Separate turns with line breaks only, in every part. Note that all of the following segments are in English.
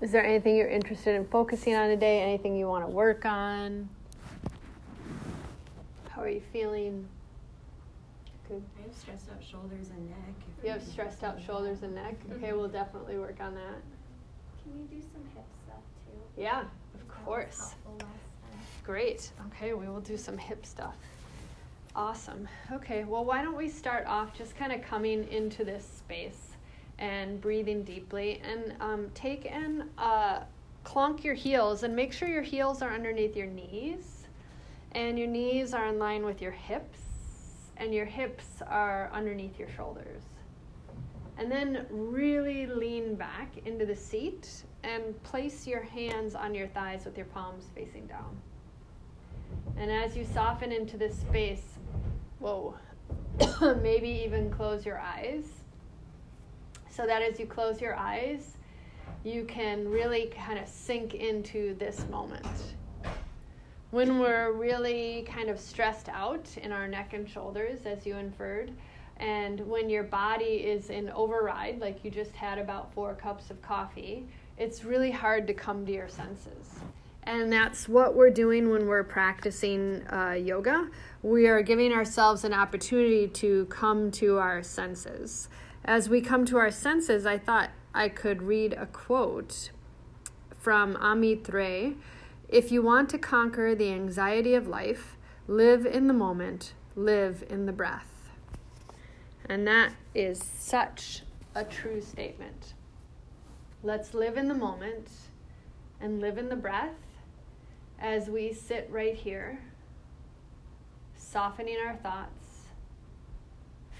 Is there anything you're interested in focusing on today? Anything you want to work on? How are you feeling?
Good. I have stressed out shoulders and neck.
You have stressed out shoulders and neck? Okay, mm-hmm. we'll definitely work on that.
Can you do some hip stuff too?
Yeah, of course. Great. Okay, we will do some hip stuff. Awesome. Okay, well, why don't we start off just kind of coming into this space and breathing deeply and um, take and uh, clunk your heels and make sure your heels are underneath your knees and your knees are in line with your hips and your hips are underneath your shoulders. And then really lean back into the seat and place your hands on your thighs with your palms facing down. And as you soften into this space, whoa, maybe even close your eyes. So that as you close your eyes, you can really kind of sink into this moment. When we're really kind of stressed out in our neck and shoulders, as you inferred, and when your body is in override, like you just had about four cups of coffee, it's really hard to come to your senses. And that's what we're doing when we're practicing uh, yoga. We are giving ourselves an opportunity to come to our senses. As we come to our senses, I thought I could read a quote from Amit Ray If you want to conquer the anxiety of life, live in the moment, live in the breath. And that is such a true statement. Let's live in the moment and live in the breath as we sit right here, softening our thoughts,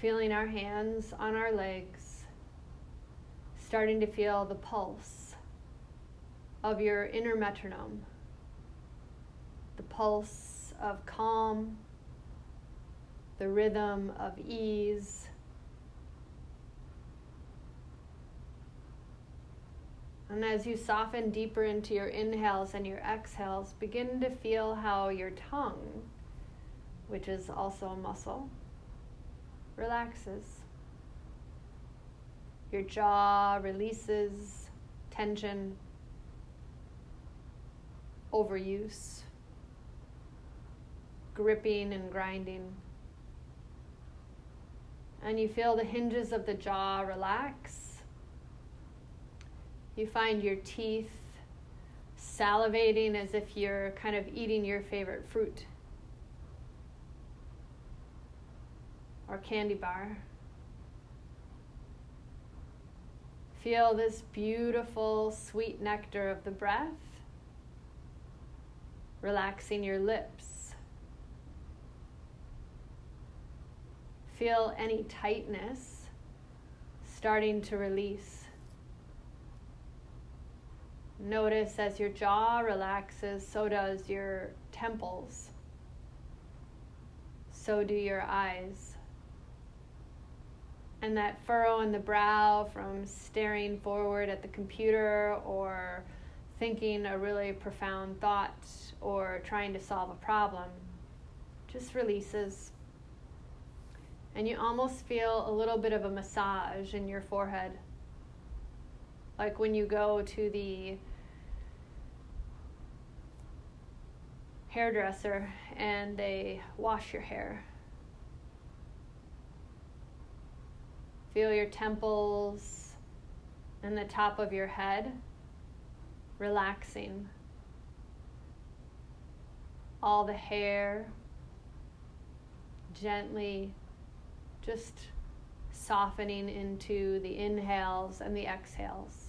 feeling our hands on our legs, starting to feel the pulse of your inner metronome, the pulse of calm, the rhythm of ease. And as you soften deeper into your inhales and your exhales, begin to feel how your tongue, which is also a muscle, relaxes. Your jaw releases tension, overuse, gripping and grinding. And you feel the hinges of the jaw relax you find your teeth salivating as if you're kind of eating your favorite fruit or candy bar. Feel this beautiful sweet nectar of the breath, relaxing your lips. Feel any tightness starting to release. Notice as your jaw relaxes, so does your temples. So do your eyes. And that furrow in the brow from staring forward at the computer or thinking a really profound thought or trying to solve a problem just releases. And you almost feel a little bit of a massage in your forehead. Like when you go to the hairdresser and they wash your hair. Feel your temples and the top of your head relaxing. All the hair gently just softening into the inhales and the exhales.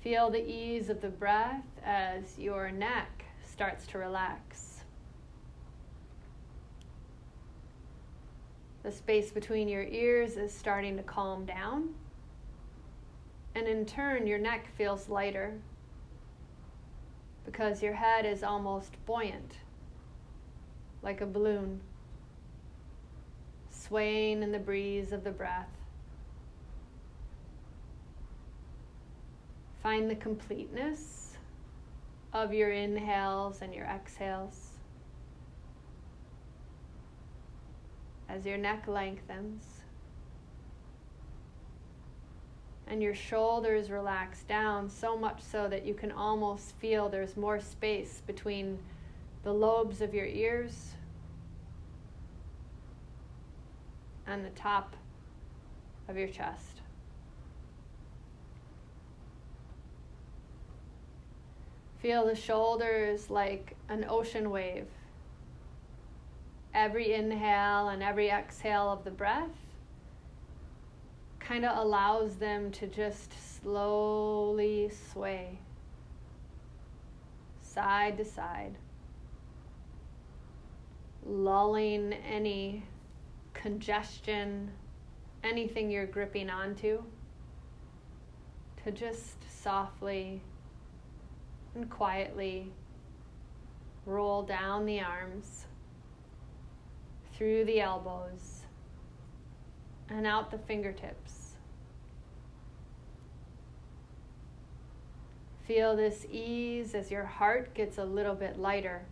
Feel the ease of the breath as your neck starts to relax. The space between your ears is starting to calm down. And in turn, your neck feels lighter because your head is almost buoyant, like a balloon, swaying in the breeze of the breath. Find the completeness of your inhales and your exhales. As your neck lengthens, And your shoulders relax down so much so that you can almost feel there's more space between the lobes of your ears and the top of your chest. Feel the shoulders like an ocean wave. Every inhale and every exhale of the breath kind of allows them to just slowly sway side to side, lulling any congestion, anything you're gripping onto, to just softly and quietly roll down the arms, through the elbows, and out the fingertips. Feel this ease as your heart gets a little bit lighter.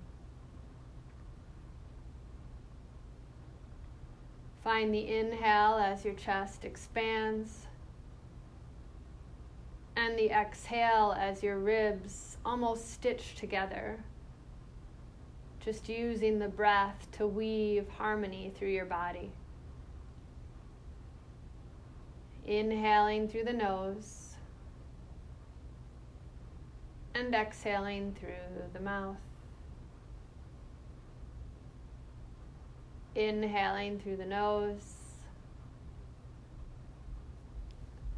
Find the inhale as your chest expands, and the exhale as your ribs almost stitch together. Just using the breath to weave harmony through your body. Inhaling through the nose and exhaling through the mouth. Inhaling through the nose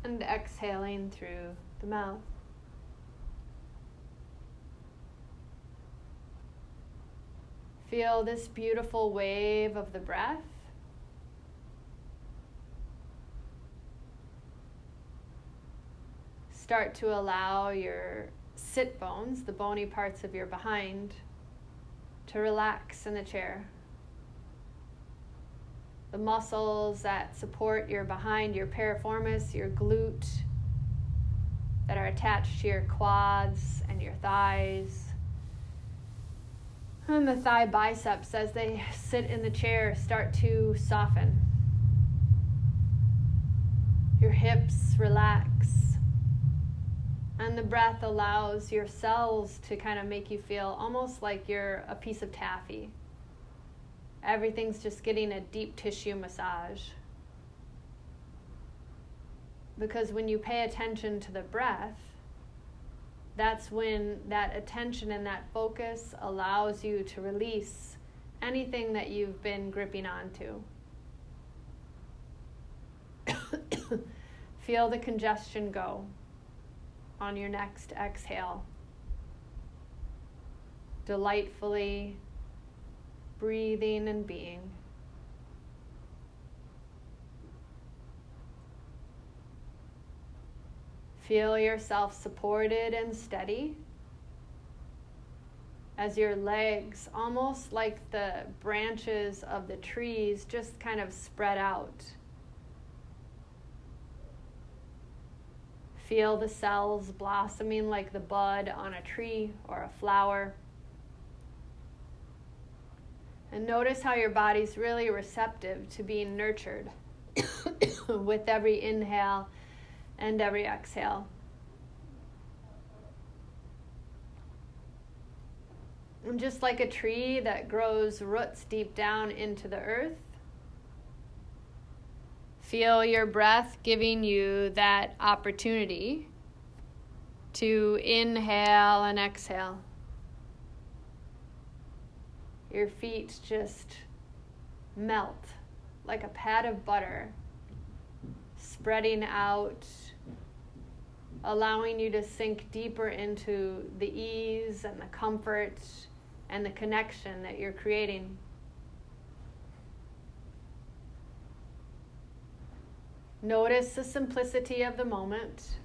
and exhaling through the mouth. Feel this beautiful wave of the breath. Start to allow your sit bones, the bony parts of your behind, to relax in the chair the muscles that support your behind, your piriformis, your glute, that are attached to your quads and your thighs. And the thigh biceps, as they sit in the chair, start to soften. Your hips relax. And the breath allows your cells to kind of make you feel almost like you're a piece of taffy everything's just getting a deep tissue massage. Because when you pay attention to the breath, that's when that attention and that focus allows you to release anything that you've been gripping onto. Feel the congestion go on your next exhale. Delightfully breathing and being. Feel yourself supported and steady as your legs, almost like the branches of the trees, just kind of spread out. Feel the cells blossoming like the bud on a tree or a flower. And notice how your body's really receptive to being nurtured with every inhale and every exhale. And just like a tree that grows roots deep down into the earth, feel your breath giving you that opportunity to inhale and exhale your feet just melt like a pad of butter, spreading out, allowing you to sink deeper into the ease and the comfort and the connection that you're creating. Notice the simplicity of the moment.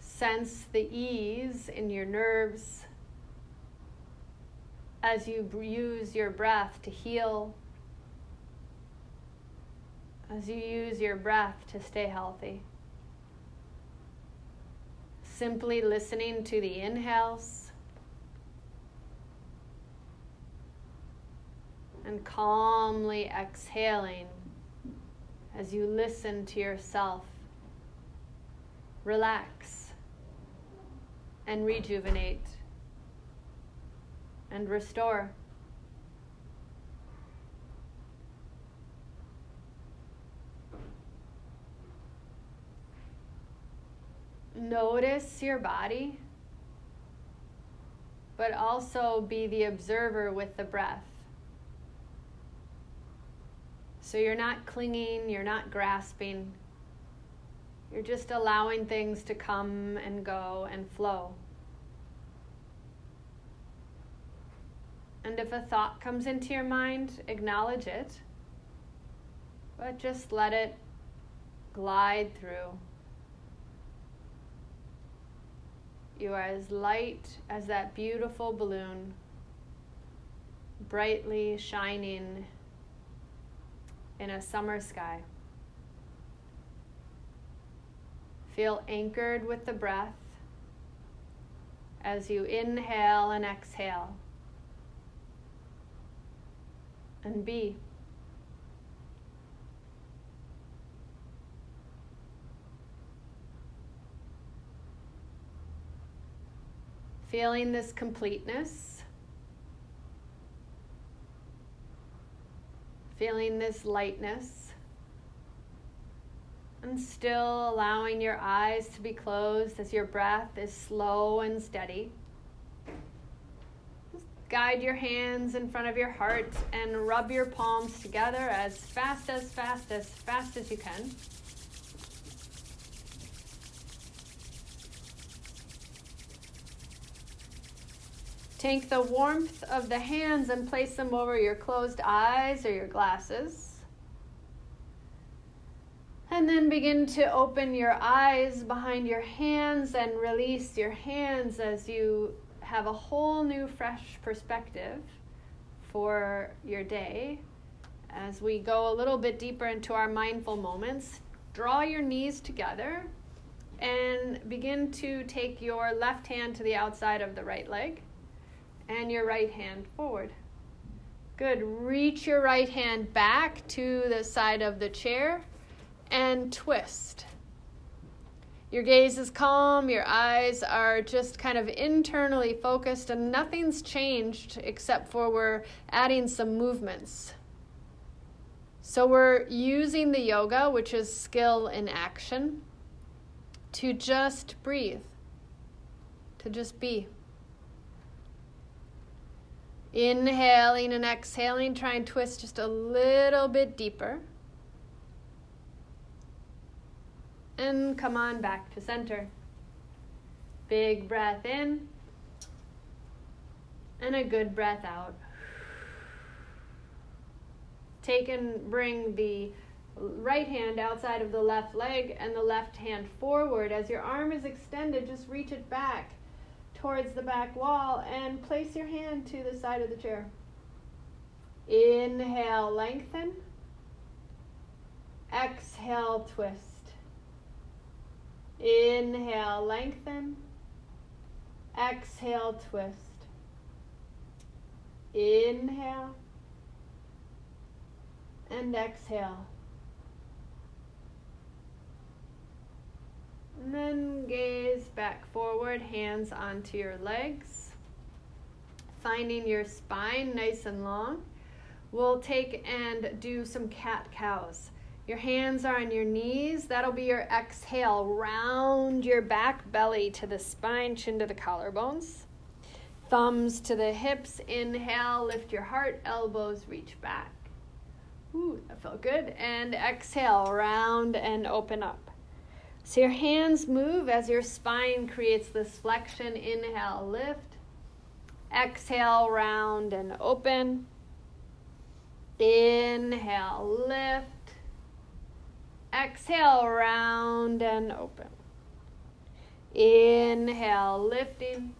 Sense the ease in your nerves as you use your breath to heal, as you use your breath to stay healthy. Simply listening to the inhales and calmly exhaling as you listen to yourself relax and rejuvenate and restore. Notice your body, but also be the observer with the breath. So you're not clinging, you're not grasping, you're just allowing things to come and go and flow. And if a thought comes into your mind, acknowledge it, but just let it glide through. You are as light as that beautiful balloon, brightly shining in a summer sky. Feel anchored with the breath as you inhale and exhale. And be. Feeling this completeness. Feeling this lightness. And still allowing your eyes to be closed as your breath is slow and steady. Guide your hands in front of your heart and rub your palms together as fast, as fast, as fast as you can. Take the warmth of the hands and place them over your closed eyes or your glasses. And then begin to open your eyes behind your hands and release your hands as you have a whole new, fresh perspective for your day. As we go a little bit deeper into our mindful moments, draw your knees together and begin to take your left hand to the outside of the right leg and your right hand forward. Good. Reach your right hand back to the side of the chair and twist. Your gaze is calm, your eyes are just kind of internally focused, and nothing's changed except for we're adding some movements. So we're using the yoga, which is skill in action, to just breathe, to just be. Inhaling and exhaling, try and twist just a little bit deeper. And come on back to center. Big breath in. And a good breath out. Take and bring the right hand outside of the left leg and the left hand forward. As your arm is extended, just reach it back towards the back wall and place your hand to the side of the chair. Inhale, lengthen. Exhale, twist. Inhale, lengthen. Exhale, twist. Inhale. And exhale. And then gaze back forward, hands onto your legs. Finding your spine nice and long. We'll take and do some cat cows. Your hands are on your knees. That'll be your exhale. Round your back belly to the spine, chin to the collarbones. Thumbs to the hips. Inhale, lift your heart, elbows reach back. Ooh, that felt good. And exhale, round and open up. So your hands move as your spine creates this flexion. Inhale, lift. Exhale, round and open. Inhale, lift. Exhale, round and open. Inhale, lifting.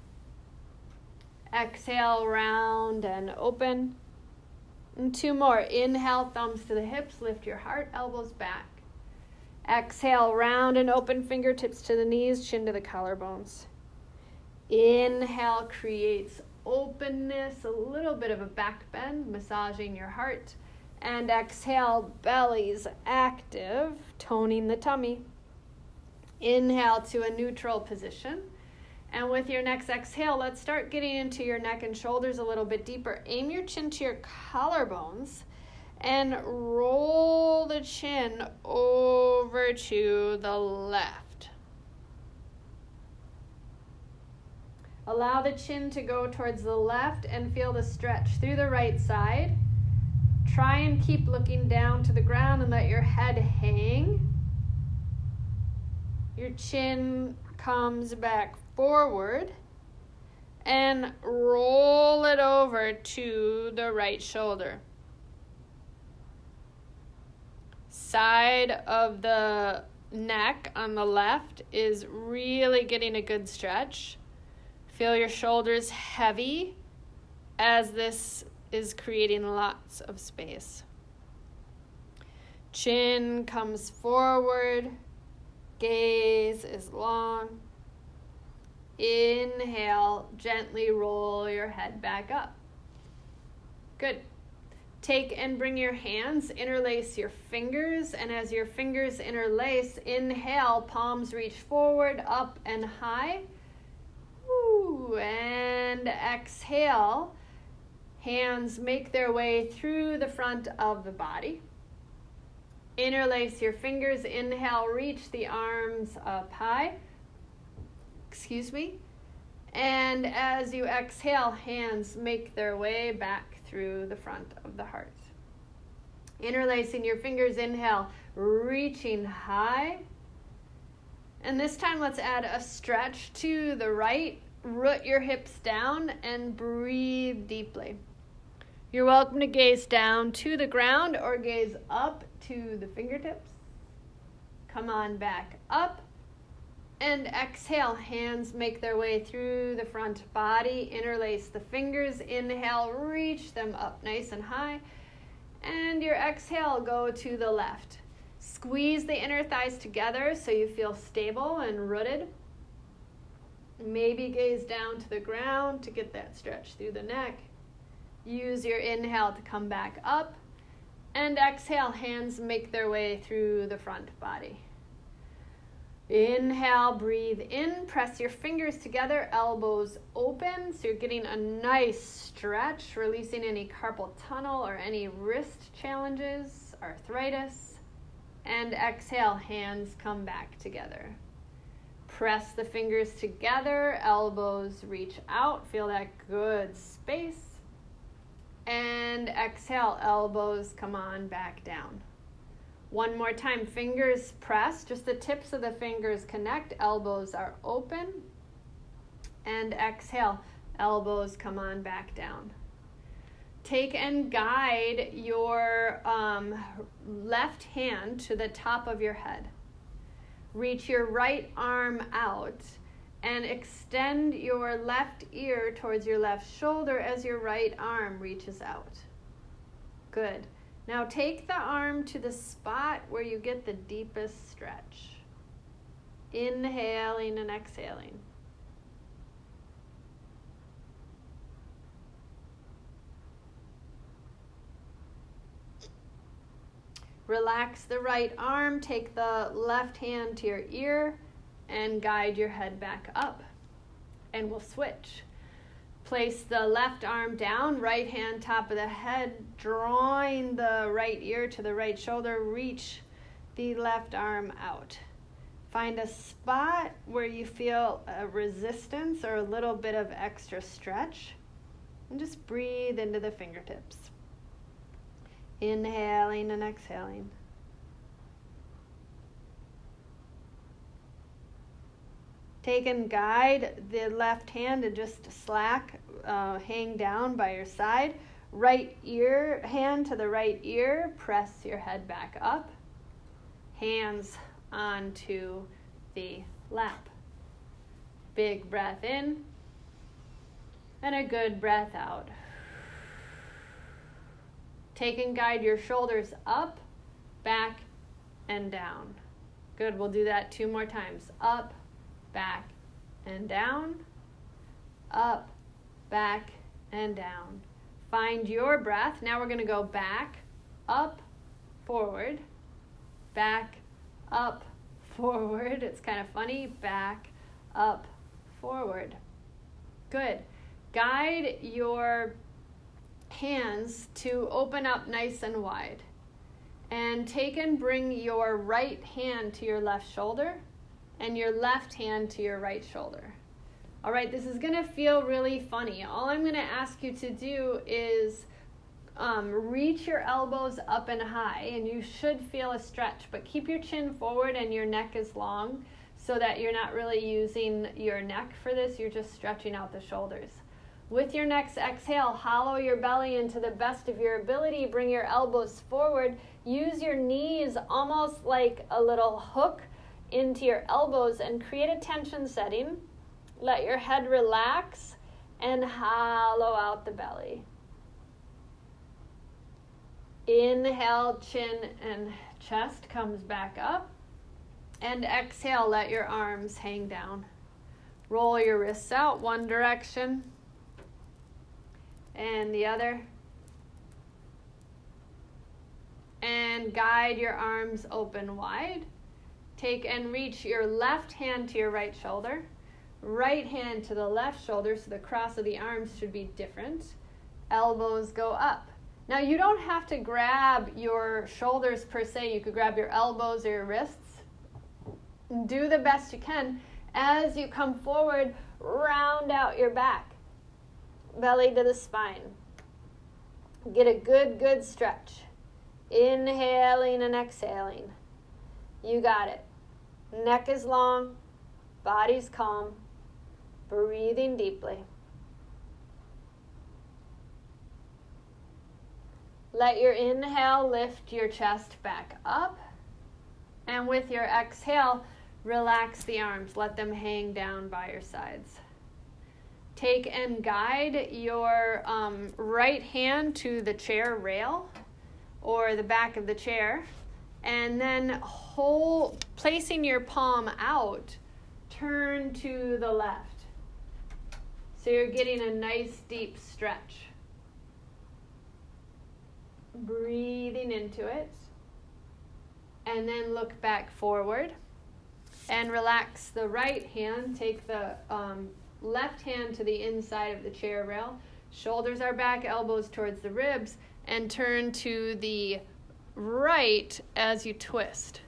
Exhale, round and open. And two more. Inhale, thumbs to the hips. Lift your heart, elbows back. Exhale, round and open, fingertips to the knees, chin to the collarbones. Inhale creates openness, a little bit of a back bend, massaging your heart. And exhale, belly's active, toning the tummy. Inhale to a neutral position. And with your next exhale, let's start getting into your neck and shoulders a little bit deeper. Aim your chin to your collarbones and roll the chin over to the left. Allow the chin to go towards the left and feel the stretch through the right side. Try and keep looking down to the ground and let your head hang. Your chin comes back forward and roll it over to the right shoulder. Side of the neck on the left is really getting a good stretch. Feel your shoulders heavy as this is creating lots of space. Chin comes forward, gaze is long. Inhale, gently roll your head back up. Good. Take and bring your hands, interlace your fingers, and as your fingers interlace, inhale, palms reach forward, up and high. Woo, and exhale, hands make their way through the front of the body. Interlace your fingers, inhale, reach the arms up high excuse me. And as you exhale, hands make their way back through the front of the heart. Interlacing your fingers, inhale, reaching high. And this time, let's add a stretch to the right. Root your hips down and breathe deeply. You're welcome to gaze down to the ground or gaze up to the fingertips. Come on back up and exhale, hands make their way through the front body. Interlace the fingers. Inhale, reach them up nice and high. And your exhale, go to the left. Squeeze the inner thighs together so you feel stable and rooted. Maybe gaze down to the ground to get that stretch through the neck. Use your inhale to come back up. And exhale, hands make their way through the front body. Inhale, breathe in, press your fingers together, elbows open. So you're getting a nice stretch, releasing any carpal tunnel or any wrist challenges, arthritis. And exhale, hands come back together. Press the fingers together, elbows reach out, feel that good space. And exhale, elbows come on back down. One more time, fingers press, just the tips of the fingers connect, elbows are open. And exhale, elbows come on back down. Take and guide your um, left hand to the top of your head. Reach your right arm out and extend your left ear towards your left shoulder as your right arm reaches out. Good. Now take the arm to the spot where you get the deepest stretch. Inhaling and exhaling. Relax the right arm, take the left hand to your ear, and guide your head back up. And we'll switch. Place the left arm down, right hand top of the head, drawing the right ear to the right shoulder. Reach the left arm out. Find a spot where you feel a resistance or a little bit of extra stretch. And just breathe into the fingertips. Inhaling and exhaling. Take and guide the left hand and just slack, uh, hang down by your side. Right ear, hand to the right ear, press your head back up. Hands onto the lap. Big breath in and a good breath out. Take and guide your shoulders up, back, and down. Good, we'll do that two more times. Up, back, and down, up, back, and down. Find your breath. Now we're going to go back, up, forward, back, up, forward. It's kind of funny. Back, up, forward. Good. Guide your hands to open up nice and wide. And take and bring your right hand to your left shoulder and your left hand to your right shoulder. All right, this is to feel really funny. All I'm to ask you to do is um, reach your elbows up and high, and you should feel a stretch, but keep your chin forward and your neck is long so that you're not really using your neck for this, you're just stretching out the shoulders. With your next exhale, hollow your belly into the best of your ability. Bring your elbows forward. Use your knees almost like a little hook into your elbows and create a tension setting. Let your head relax and hollow out the belly. Inhale, chin and chest comes back up. And exhale, let your arms hang down. Roll your wrists out one direction and the other. And guide your arms open wide. Take and reach your left hand to your right shoulder, right hand to the left shoulder, so the cross of the arms should be different. Elbows go up. Now, you don't have to grab your shoulders per se, you could grab your elbows or your wrists. Do the best you can. As you come forward, round out your back, belly to the spine. Get a good, good stretch. Inhaling and exhaling. You got it. Neck is long, body's calm, breathing deeply. Let your inhale lift your chest back up. And with your exhale, relax the arms. Let them hang down by your sides. Take and guide your um, right hand to the chair rail or the back of the chair and then hold placing your palm out turn to the left. So you're getting a nice deep stretch. Breathing into it. And then look back forward. And relax the right hand. Take the um, left hand to the inside of the chair rail. Shoulders are back elbows towards the ribs. And turn to the right as you twist.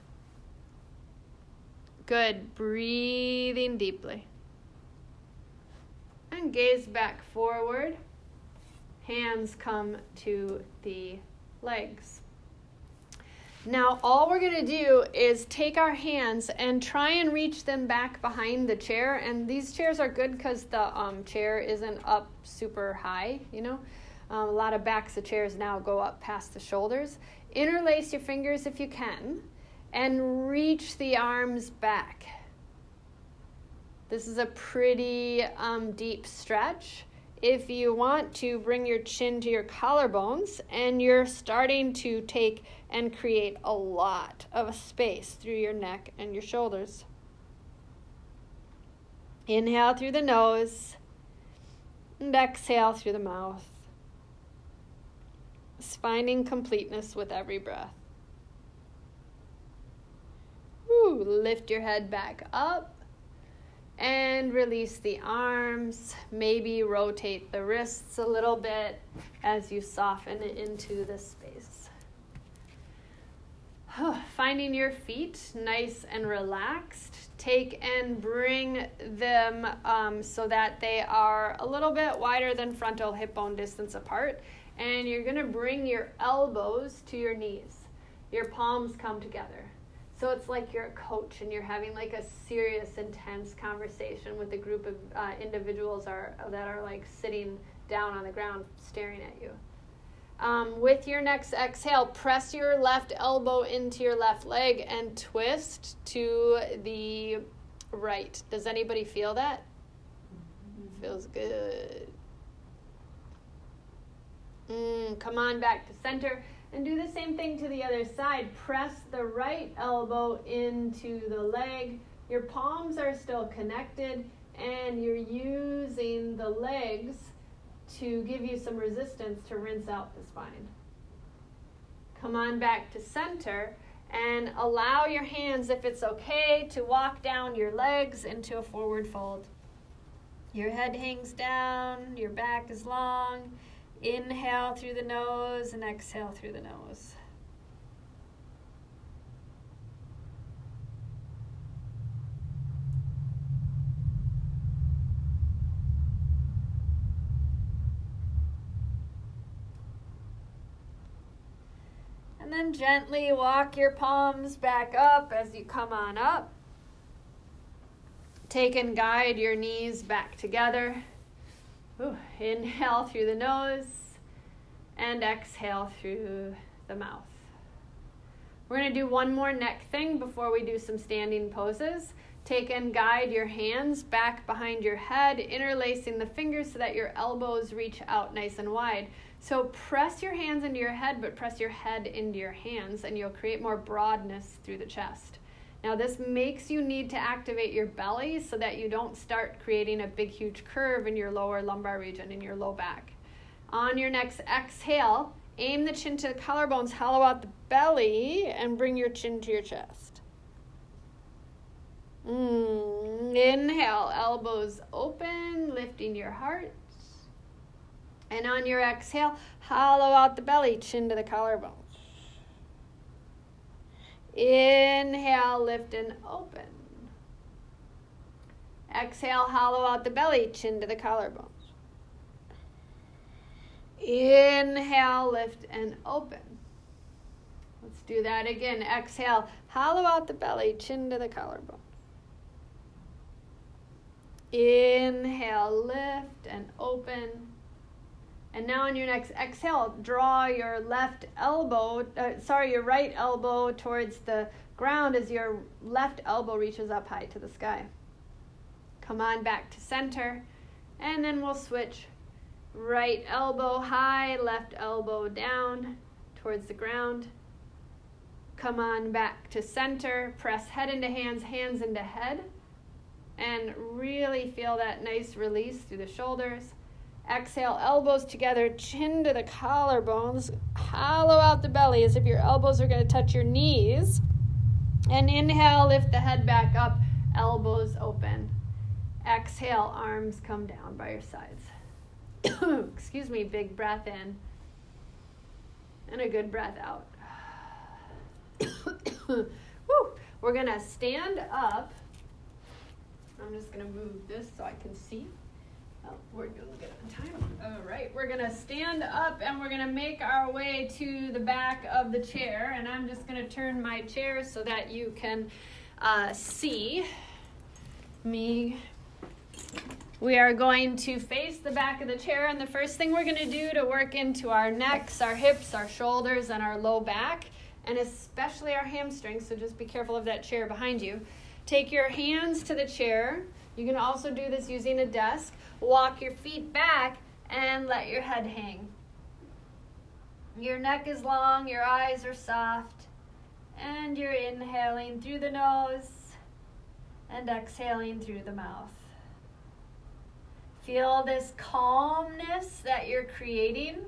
Good. Breathing deeply. And gaze back forward. Hands come to the legs. Now, all we're going to do is take our hands and try and reach them back behind the chair. And these chairs are good because the um, chair isn't up super high, you know. Um, a lot of backs of chairs now go up past the shoulders. Interlace your fingers if you can and reach the arms back. This is a pretty um, deep stretch. If you want to bring your chin to your collarbones and you're starting to take and create a lot of space through your neck and your shoulders. Inhale through the nose and exhale through the mouth finding completeness with every breath. Woo, lift your head back up and release the arms. Maybe rotate the wrists a little bit as you soften into the space. Finding your feet nice and relaxed. Take and bring them um, so that they are a little bit wider than frontal hip bone distance apart and you're going to bring your elbows to your knees. Your palms come together. So it's like you're a coach and you're having like a serious, intense conversation with a group of uh, individuals are, that are like sitting down on the ground staring at you. Um, with your next exhale, press your left elbow into your left leg and twist to the right. Does anybody feel that? Feels good. Mm, come on back to center and do the same thing to the other side. Press the right elbow into the leg. Your palms are still connected and you're using the legs to give you some resistance to rinse out the spine. Come on back to center and allow your hands, if it's okay, to walk down your legs into a forward fold. Your head hangs down, your back is long. Inhale through the nose and exhale through the nose. And then gently walk your palms back up as you come on up. Take and guide your knees back together. Ooh, inhale through the nose and exhale through the mouth. We're going to do one more neck thing before we do some standing poses. Take and guide your hands back behind your head, interlacing the fingers so that your elbows reach out nice and wide. So press your hands into your head, but press your head into your hands, and you'll create more broadness through the chest. Now, this makes you need to activate your belly so that you don't start creating a big, huge curve in your lower lumbar region, in your low back. On your next exhale, aim the chin to the collarbones, hollow out the belly, and bring your chin to your chest. Mm. Inhale, elbows open, lifting your heart. And on your exhale, hollow out the belly, chin to the collarbones. Inhale, lift and open. Exhale, hollow out the belly, chin to the collarbones. Inhale, lift and open. Let's do that again. Exhale, hollow out the belly, chin to the collarbone. Inhale, lift and open. And now on your next exhale, draw your left elbow, uh, sorry, your right elbow towards the ground as your left elbow reaches up high to the sky. Come on back to center, and then we'll switch right elbow high, left elbow down towards the ground. Come on back to center, press head into hands, hands into head, and really feel that nice release through the shoulders. Exhale, elbows together, chin to the collarbones. Hollow out the belly as if your elbows are going to touch your knees. And inhale, lift the head back up, elbows open. Exhale, arms come down by your sides. Excuse me, big breath in. And a good breath out. Woo! We're going to stand up. I'm just going to move this so I can see. Oh, we're doing good on time. All right, we're gonna stand up and we're gonna make our way to the back of the chair. And I'm just gonna turn my chair so that you can uh, see me. We are going to face the back of the chair, and the first thing we're gonna do to work into our necks, our hips, our shoulders, and our low back, and especially our hamstrings. So just be careful of that chair behind you. Take your hands to the chair. You can also do this using a desk Walk your feet back and let your head hang. Your neck is long, your eyes are soft, and you're inhaling through the nose and exhaling through the mouth. Feel this calmness that you're creating.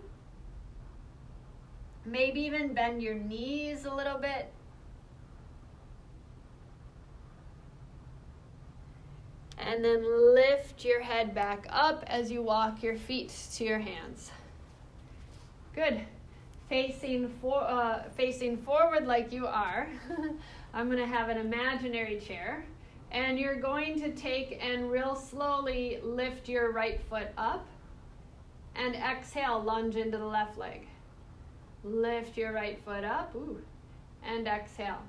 Maybe even bend your knees a little bit and then lift your head back up as you walk your feet to your hands. Good. Facing for uh, facing forward like you are. I'm going to have an imaginary chair and you're going to take and real slowly lift your right foot up and exhale lunge into the left leg. Lift your right foot up ooh, and exhale.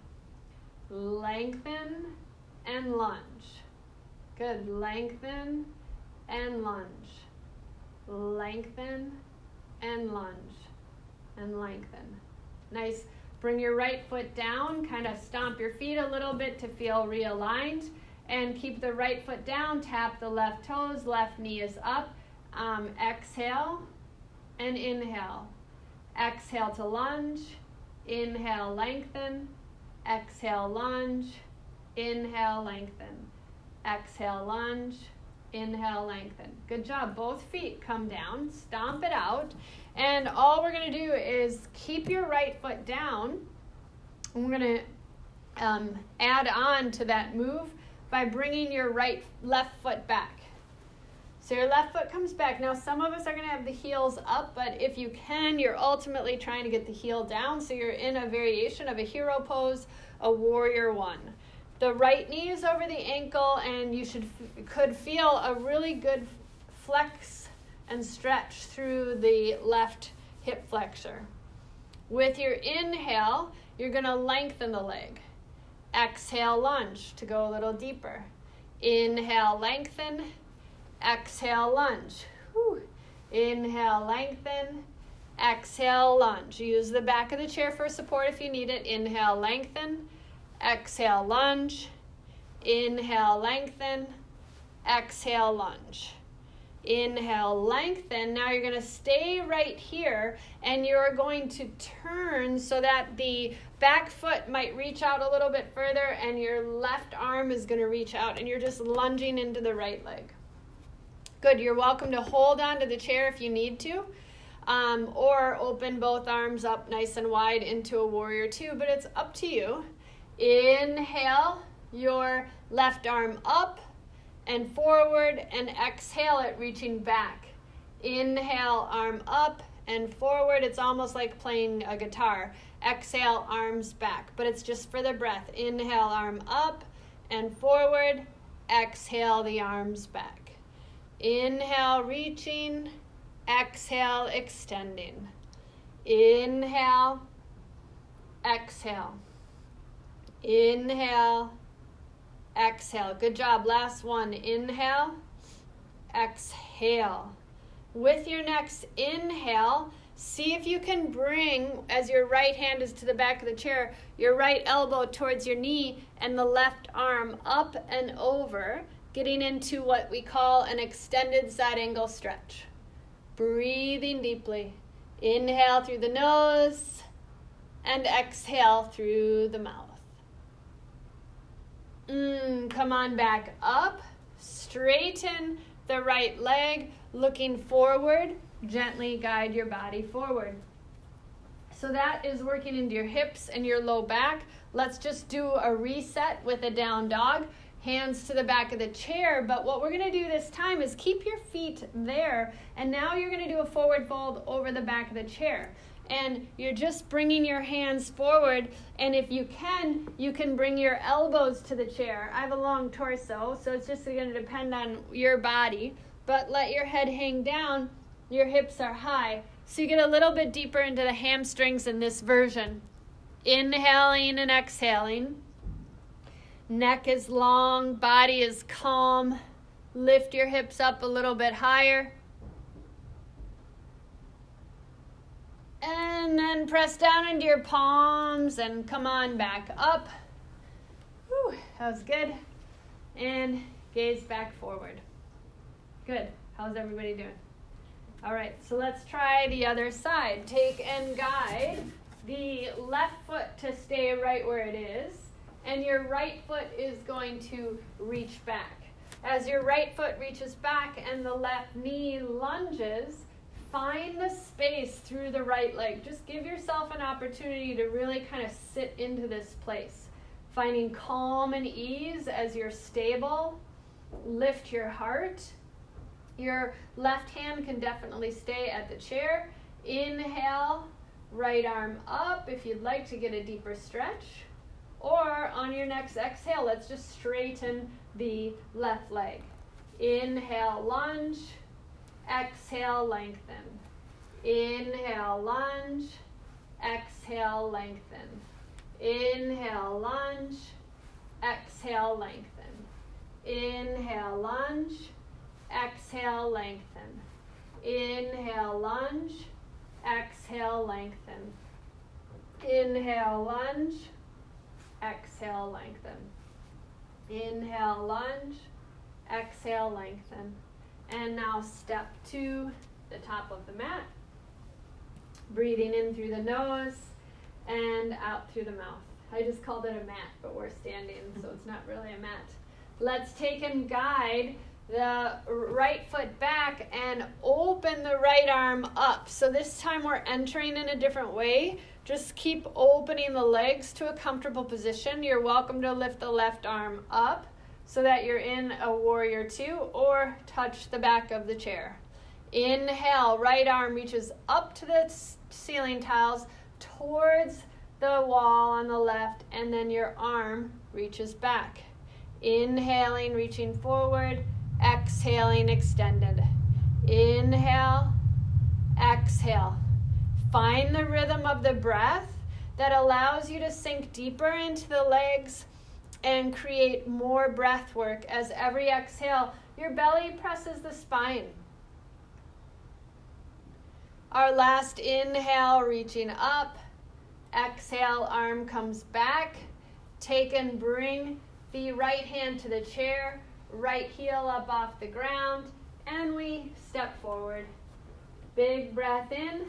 Lengthen and lunge. Good. Lengthen and lunge. Lengthen and lunge. And lengthen. Nice. Bring your right foot down. Kind of stomp your feet a little bit to feel realigned. And keep the right foot down. Tap the left toes. Left knee is up. Um, exhale and inhale. Exhale to lunge. Inhale, lengthen. Exhale, lunge. Inhale, lengthen. Exhale, lunge. Inhale, lengthen. Good job. Both feet come down, stomp it out. And all we're going to do is keep your right foot down. We're going to um, add on to that move by bringing your right left foot back. So your left foot comes back. Now, some of us are going to have the heels up, but if you can, you're ultimately trying to get the heel down. So you're in a variation of a hero pose, a warrior one. The right knee is over the ankle, and you should could feel a really good flex and stretch through the left hip flexor. With your inhale, you're going to lengthen the leg. Exhale, lunge to go a little deeper. Inhale, lengthen. Exhale, lunge. Whew. Inhale, lengthen. Exhale, lunge. Use the back of the chair for support if you need it. Inhale, lengthen. Exhale, lunge. Inhale, lengthen. Exhale, lunge. Inhale, lengthen. Now you're going to stay right here and you're going to turn so that the back foot might reach out a little bit further and your left arm is going to reach out and you're just lunging into the right leg. Good. You're welcome to hold onto the chair if you need to. Um, or open both arms up nice and wide into a warrior two, but it's up to you. Inhale your left arm up and forward, and exhale it, reaching back. Inhale, arm up and forward. It's almost like playing a guitar. Exhale, arms back, but it's just for the breath. Inhale, arm up and forward. Exhale, the arms back. Inhale, reaching. Exhale, extending. Inhale. Exhale. Inhale. Exhale. Good job. Last one. Inhale. Exhale. With your next inhale, see if you can bring, as your right hand is to the back of the chair, your right elbow towards your knee and the left arm up and over getting into what we call an extended side angle stretch. Breathing deeply. Inhale through the nose and exhale through the mouth. Mm, come on back up. Straighten the right leg, looking forward. Gently guide your body forward. So that is working into your hips and your low back. Let's just do a reset with a down dog hands to the back of the chair. But what we're going to do this time is keep your feet there. And now you're going to do a forward fold over the back of the chair. And you're just bringing your hands forward. And if you can, you can bring your elbows to the chair. I have a long torso, so it's just going to depend on your body. But let your head hang down. Your hips are high. So you get a little bit deeper into the hamstrings in this version. Inhaling and exhaling. Neck is long, body is calm. Lift your hips up a little bit higher. And then press down into your palms and come on back up. Whew, that was good. And gaze back forward. Good. How's everybody doing? All right, so let's try the other side. Take and guide the left foot to stay right where it is and your right foot is going to reach back. As your right foot reaches back and the left knee lunges, find the space through the right leg. Just give yourself an opportunity to really kind of sit into this place. Finding calm and ease as you're stable. Lift your heart. Your left hand can definitely stay at the chair. Inhale, right arm up if you'd like to get a deeper stretch. Or on your next exhale, let's just straighten the left leg. Inhale, lunge. Exhale, lengthen. Inhale, lunge. Exhale, lengthen. Inhale, lunge. Exhale, lengthen. Inhale, lunge. Exhale, lengthen. Inhale, lunge. Exhale, lengthen. Inhale, lunge exhale, lengthen. Inhale, lunge, exhale, lengthen. And now step to the top of the mat. Breathing in through the nose and out through the mouth. I just called it a mat, but we're standing, so it's not really a mat. Let's take and guide the right foot back and open the right arm up. So this time we're entering in a different way. Just keep opening the legs to a comfortable position. You're welcome to lift the left arm up so that you're in a warrior two or touch the back of the chair. Inhale, right arm reaches up to the ceiling tiles towards the wall on the left, and then your arm reaches back. Inhaling, reaching forward exhaling, extended. Inhale, exhale. Find the rhythm of the breath that allows you to sink deeper into the legs and create more breath work as every exhale, your belly presses the spine. Our last inhale, reaching up. Exhale, arm comes back. Take and bring the right hand to the chair right heel up off the ground, and we step forward. Big breath in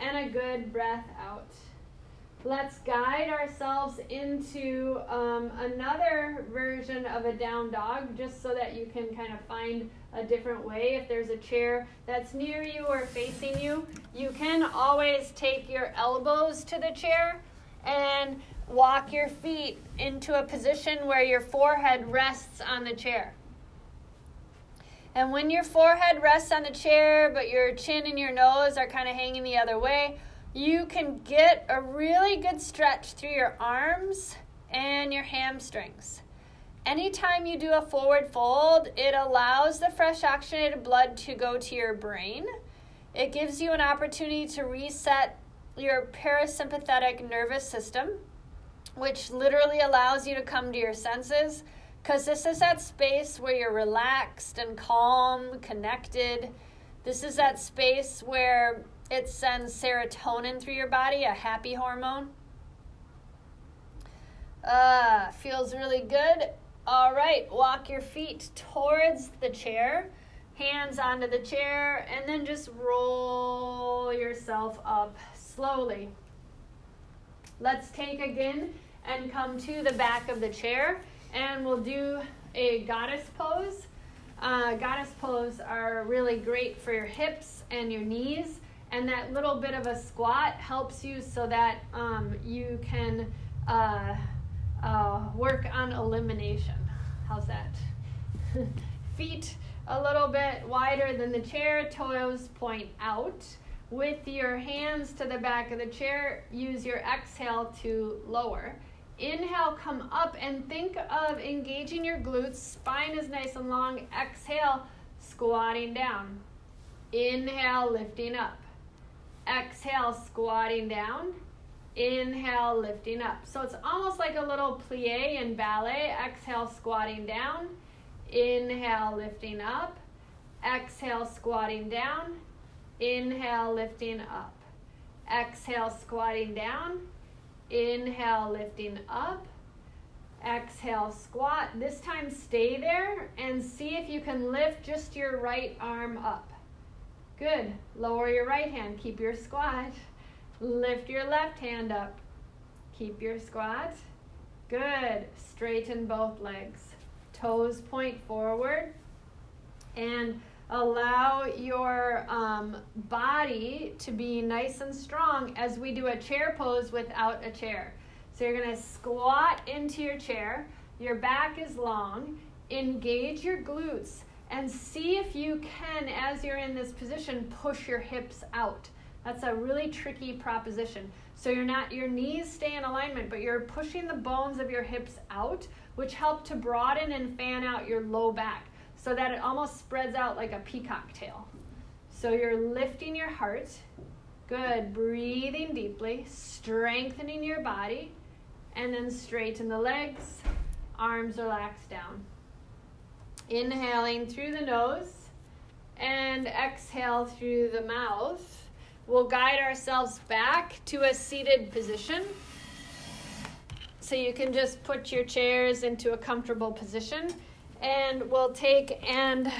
and a good breath out. Let's guide ourselves into um, another version of a down dog just so that you can kind of find a different way. If there's a chair that's near you or facing you, you can always take your elbows to the chair and walk your feet into a position where your forehead rests on the chair. And when your forehead rests on the chair, but your chin and your nose are kind of hanging the other way, you can get a really good stretch through your arms and your hamstrings. Anytime you do a forward fold, it allows the fresh oxygenated blood to go to your brain. It gives you an opportunity to reset your parasympathetic nervous system which literally allows you to come to your senses because this is that space where you're relaxed and calm, connected. This is that space where it sends serotonin through your body, a happy hormone. Uh, feels really good. All right, walk your feet towards the chair, hands onto the chair, and then just roll yourself up slowly. Let's take again and come to the back of the chair and we'll do a goddess pose. Uh, goddess pose are really great for your hips and your knees and that little bit of a squat helps you so that um, you can uh, uh, work on elimination. How's that? Feet a little bit wider than the chair, toes point out. With your hands to the back of the chair, use your exhale to lower. Inhale, come up and think of engaging your glutes. Spine is nice and long. Exhale, squatting down. Inhale, lifting up. Exhale, squatting down. Inhale, lifting up. So it's almost like a little plie in ballet. Exhale, squatting down. Inhale, lifting up. Exhale, squatting down. Inhale, lifting up. Exhale, squatting down Inhale, lifting up. Exhale, squat. This time, stay there and see if you can lift just your right arm up. Good. Lower your right hand. Keep your squat. Lift your left hand up. Keep your squat. Good. Straighten both legs. Toes point forward. And allow your um, body to be nice and strong as we do a chair pose without a chair. So you're going to squat into your chair, your back is long, engage your glutes, and see if you can, as you're in this position, push your hips out. That's a really tricky proposition. So you're not your knees stay in alignment, but you're pushing the bones of your hips out, which help to broaden and fan out your low back so that it almost spreads out like a peacock tail. So you're lifting your heart. Good. Breathing deeply, strengthening your body, and then straighten the legs. Arms relax down. Inhaling through the nose and exhale through the mouth. We'll guide ourselves back to a seated position. So you can just put your chairs into a comfortable position and we'll take and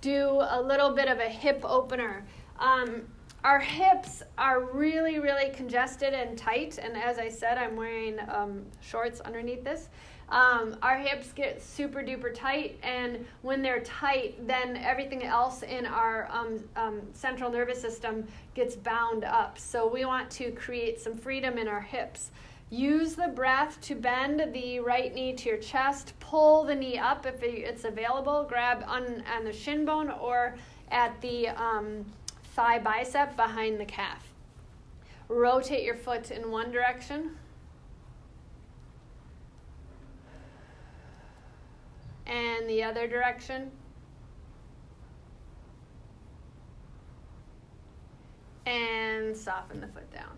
do a little bit of a hip opener. Um, our hips are really, really congested and tight, and as I said, I'm wearing um, shorts underneath this. Um, our hips get super duper tight, and when they're tight, then everything else in our um, um, central nervous system gets bound up. So we want to create some freedom in our hips. Use the breath to bend the right knee to your chest. Pull the knee up if it's available. Grab on, on the shin bone or at the um, thigh bicep behind the calf. Rotate your foot in one direction. And the other direction. And soften the foot down.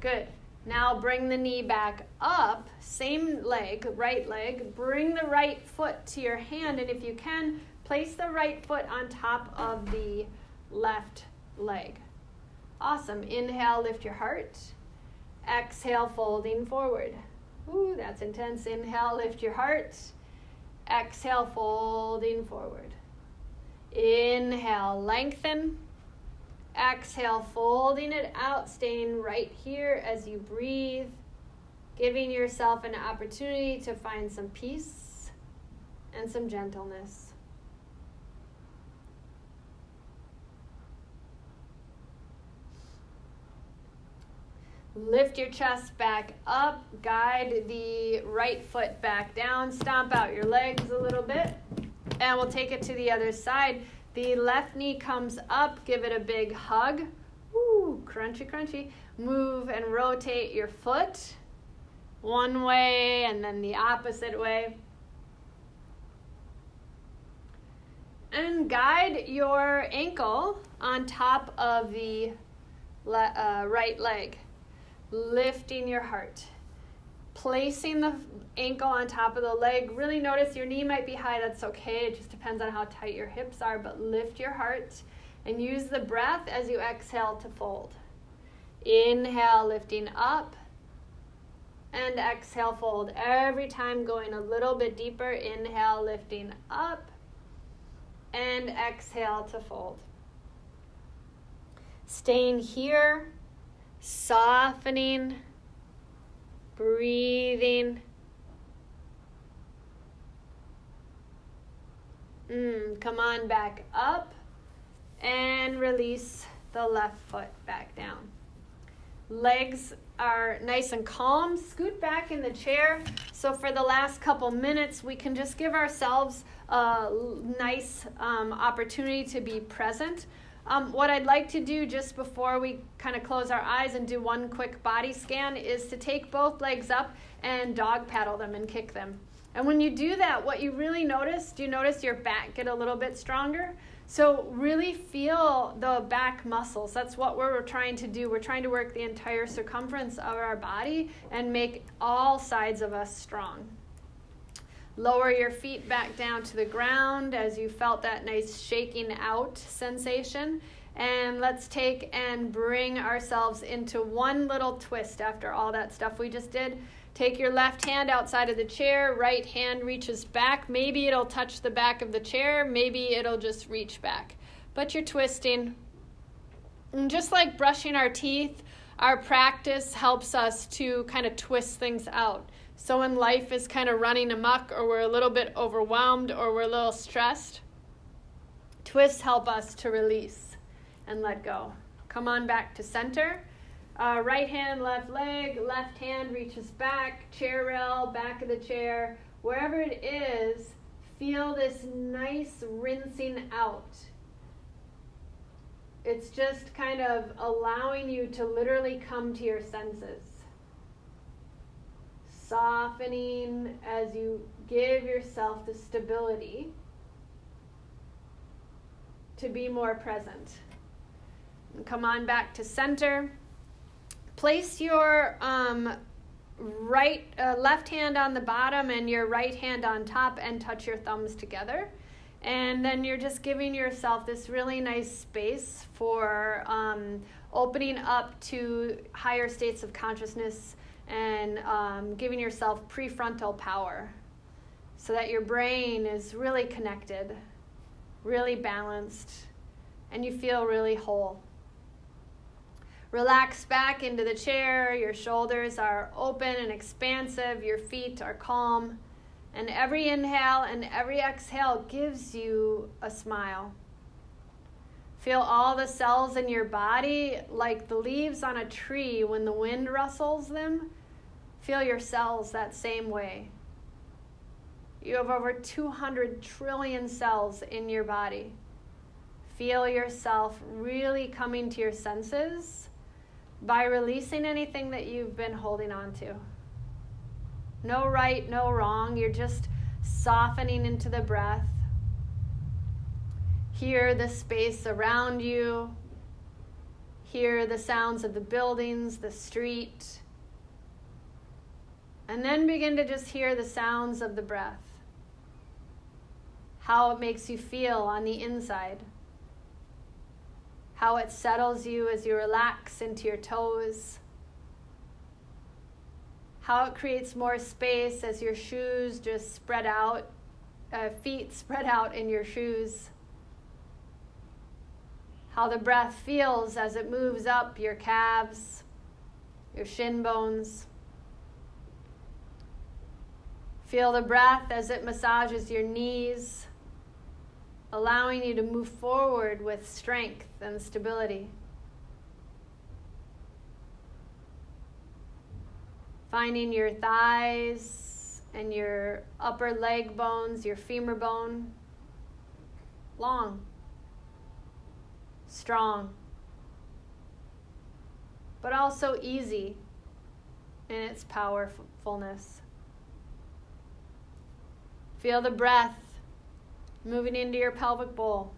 Good. Now bring the knee back up, same leg, right leg. Bring the right foot to your hand, and if you can, place the right foot on top of the left leg. Awesome. Inhale, lift your heart. Exhale, folding forward. Ooh, that's intense. Inhale, lift your heart. Exhale, folding forward. Inhale, lengthen. Exhale, folding it out, staying right here as you breathe, giving yourself an opportunity to find some peace and some gentleness. Lift your chest back up, guide the right foot back down, stomp out your legs a little bit, and we'll take it to the other side. The left knee comes up, give it a big hug. Ooh, crunchy, crunchy. Move and rotate your foot one way and then the opposite way. And guide your ankle on top of the le- uh, right leg, lifting your heart placing the ankle on top of the leg. Really notice your knee might be high, that's okay. It just depends on how tight your hips are, but lift your heart and use the breath as you exhale to fold. Inhale, lifting up, and exhale, fold. Every time going a little bit deeper. Inhale, lifting up, and exhale to fold. Staying here, softening breathing. Mm, come on back up and release the left foot back down. Legs are nice and calm. Scoot back in the chair. So, for the last couple minutes, we can just give ourselves a nice um, opportunity to be present. Um, what I'd like to do just before we kind of close our eyes and do one quick body scan is to take both legs up and dog paddle them and kick them. And when you do that, what you really notice, do you notice your back get a little bit stronger? So, really feel the back muscles. That's what we're trying to do. We're trying to work the entire circumference of our body and make all sides of us strong. Lower your feet back down to the ground as you felt that nice shaking out sensation. And let's take and bring ourselves into one little twist after all that stuff we just did. Take your left hand outside of the chair, right hand reaches back. Maybe it'll touch the back of the chair, maybe it'll just reach back. But you're twisting. And just like brushing our teeth, our practice helps us to kind of twist things out. So when life is kind of running amok, or we're a little bit overwhelmed, or we're a little stressed, twists help us to release and let go. Come on back to center. Uh, right hand, left leg, left hand reaches back, chair rail, back of the chair, wherever it is, feel this nice rinsing out. It's just kind of allowing you to literally come to your senses softening as you give yourself the stability to be more present. And come on back to center. Place your um, right uh, left hand on the bottom and your right hand on top and touch your thumbs together. And then you're just giving yourself this really nice space for um, opening up to higher states of consciousness and um, giving yourself prefrontal power so that your brain is really connected, really balanced, and you feel really whole. Relax back into the chair. Your shoulders are open and expansive. Your feet are calm. And every inhale and every exhale gives you a smile. Feel all the cells in your body like the leaves on a tree when the wind rustles them. Feel your cells that same way. You have over 200 trillion cells in your body. Feel yourself really coming to your senses by releasing anything that you've been holding on to. No right, no wrong. You're just softening into the breath. Hear the space around you. Hear the sounds of the buildings, the street. And then begin to just hear the sounds of the breath. How it makes you feel on the inside. How it settles you as you relax into your toes how it creates more space as your shoes just spread out, uh, feet spread out in your shoes. How the breath feels as it moves up your calves, your shin bones. Feel the breath as it massages your knees, allowing you to move forward with strength and stability. Finding your thighs and your upper leg bones, your femur bone, long, strong, but also easy in its powerfulness. Feel the breath moving into your pelvic bowl.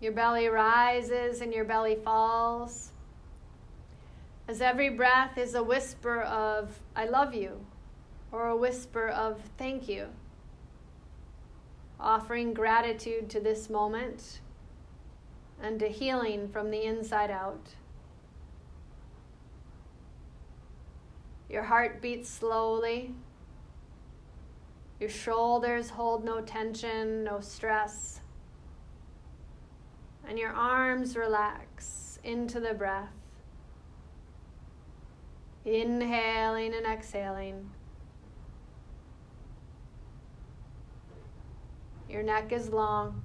Your belly rises and your belly falls as every breath is a whisper of, I love you, or a whisper of, thank you. Offering gratitude to this moment and to healing from the inside out. Your heart beats slowly. Your shoulders hold no tension, no stress. And your arms relax into the breath. Inhaling and exhaling. Your neck is long.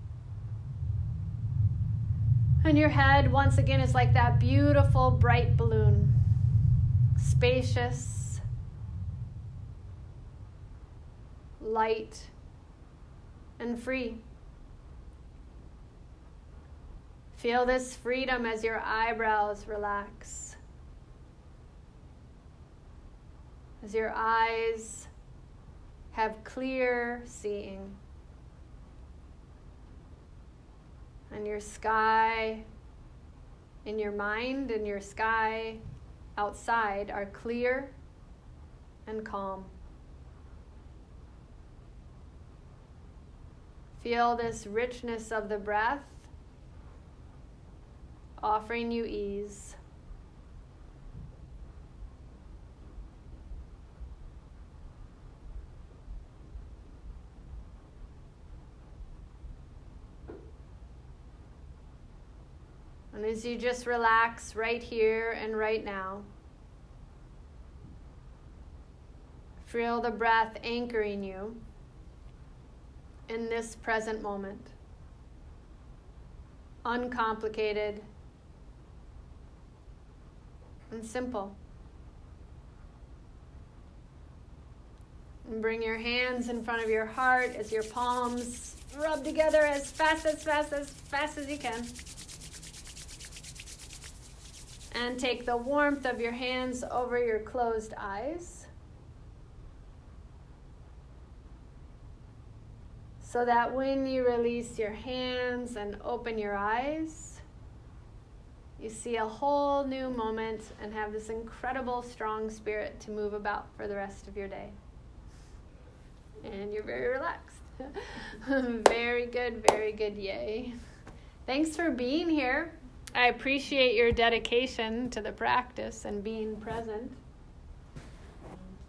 And your head, once again, is like that beautiful bright balloon, spacious, light, and free. Feel this freedom as your eyebrows relax. as your eyes have clear seeing. And your sky in your mind and your sky outside are clear and calm. Feel this richness of the breath offering you ease. And as you just relax right here and right now, feel the breath anchoring you in this present moment. Uncomplicated and simple. And bring your hands in front of your heart as your palms rub together as fast, as fast, as fast as you can. And take the warmth of your hands over your closed eyes. So that when you release your hands and open your eyes, you see a whole new moment and have this incredible, strong spirit to move about for the rest of your day. And you're very relaxed. very good, very good. Yay. Thanks for being here. I appreciate your dedication to the practice and being present.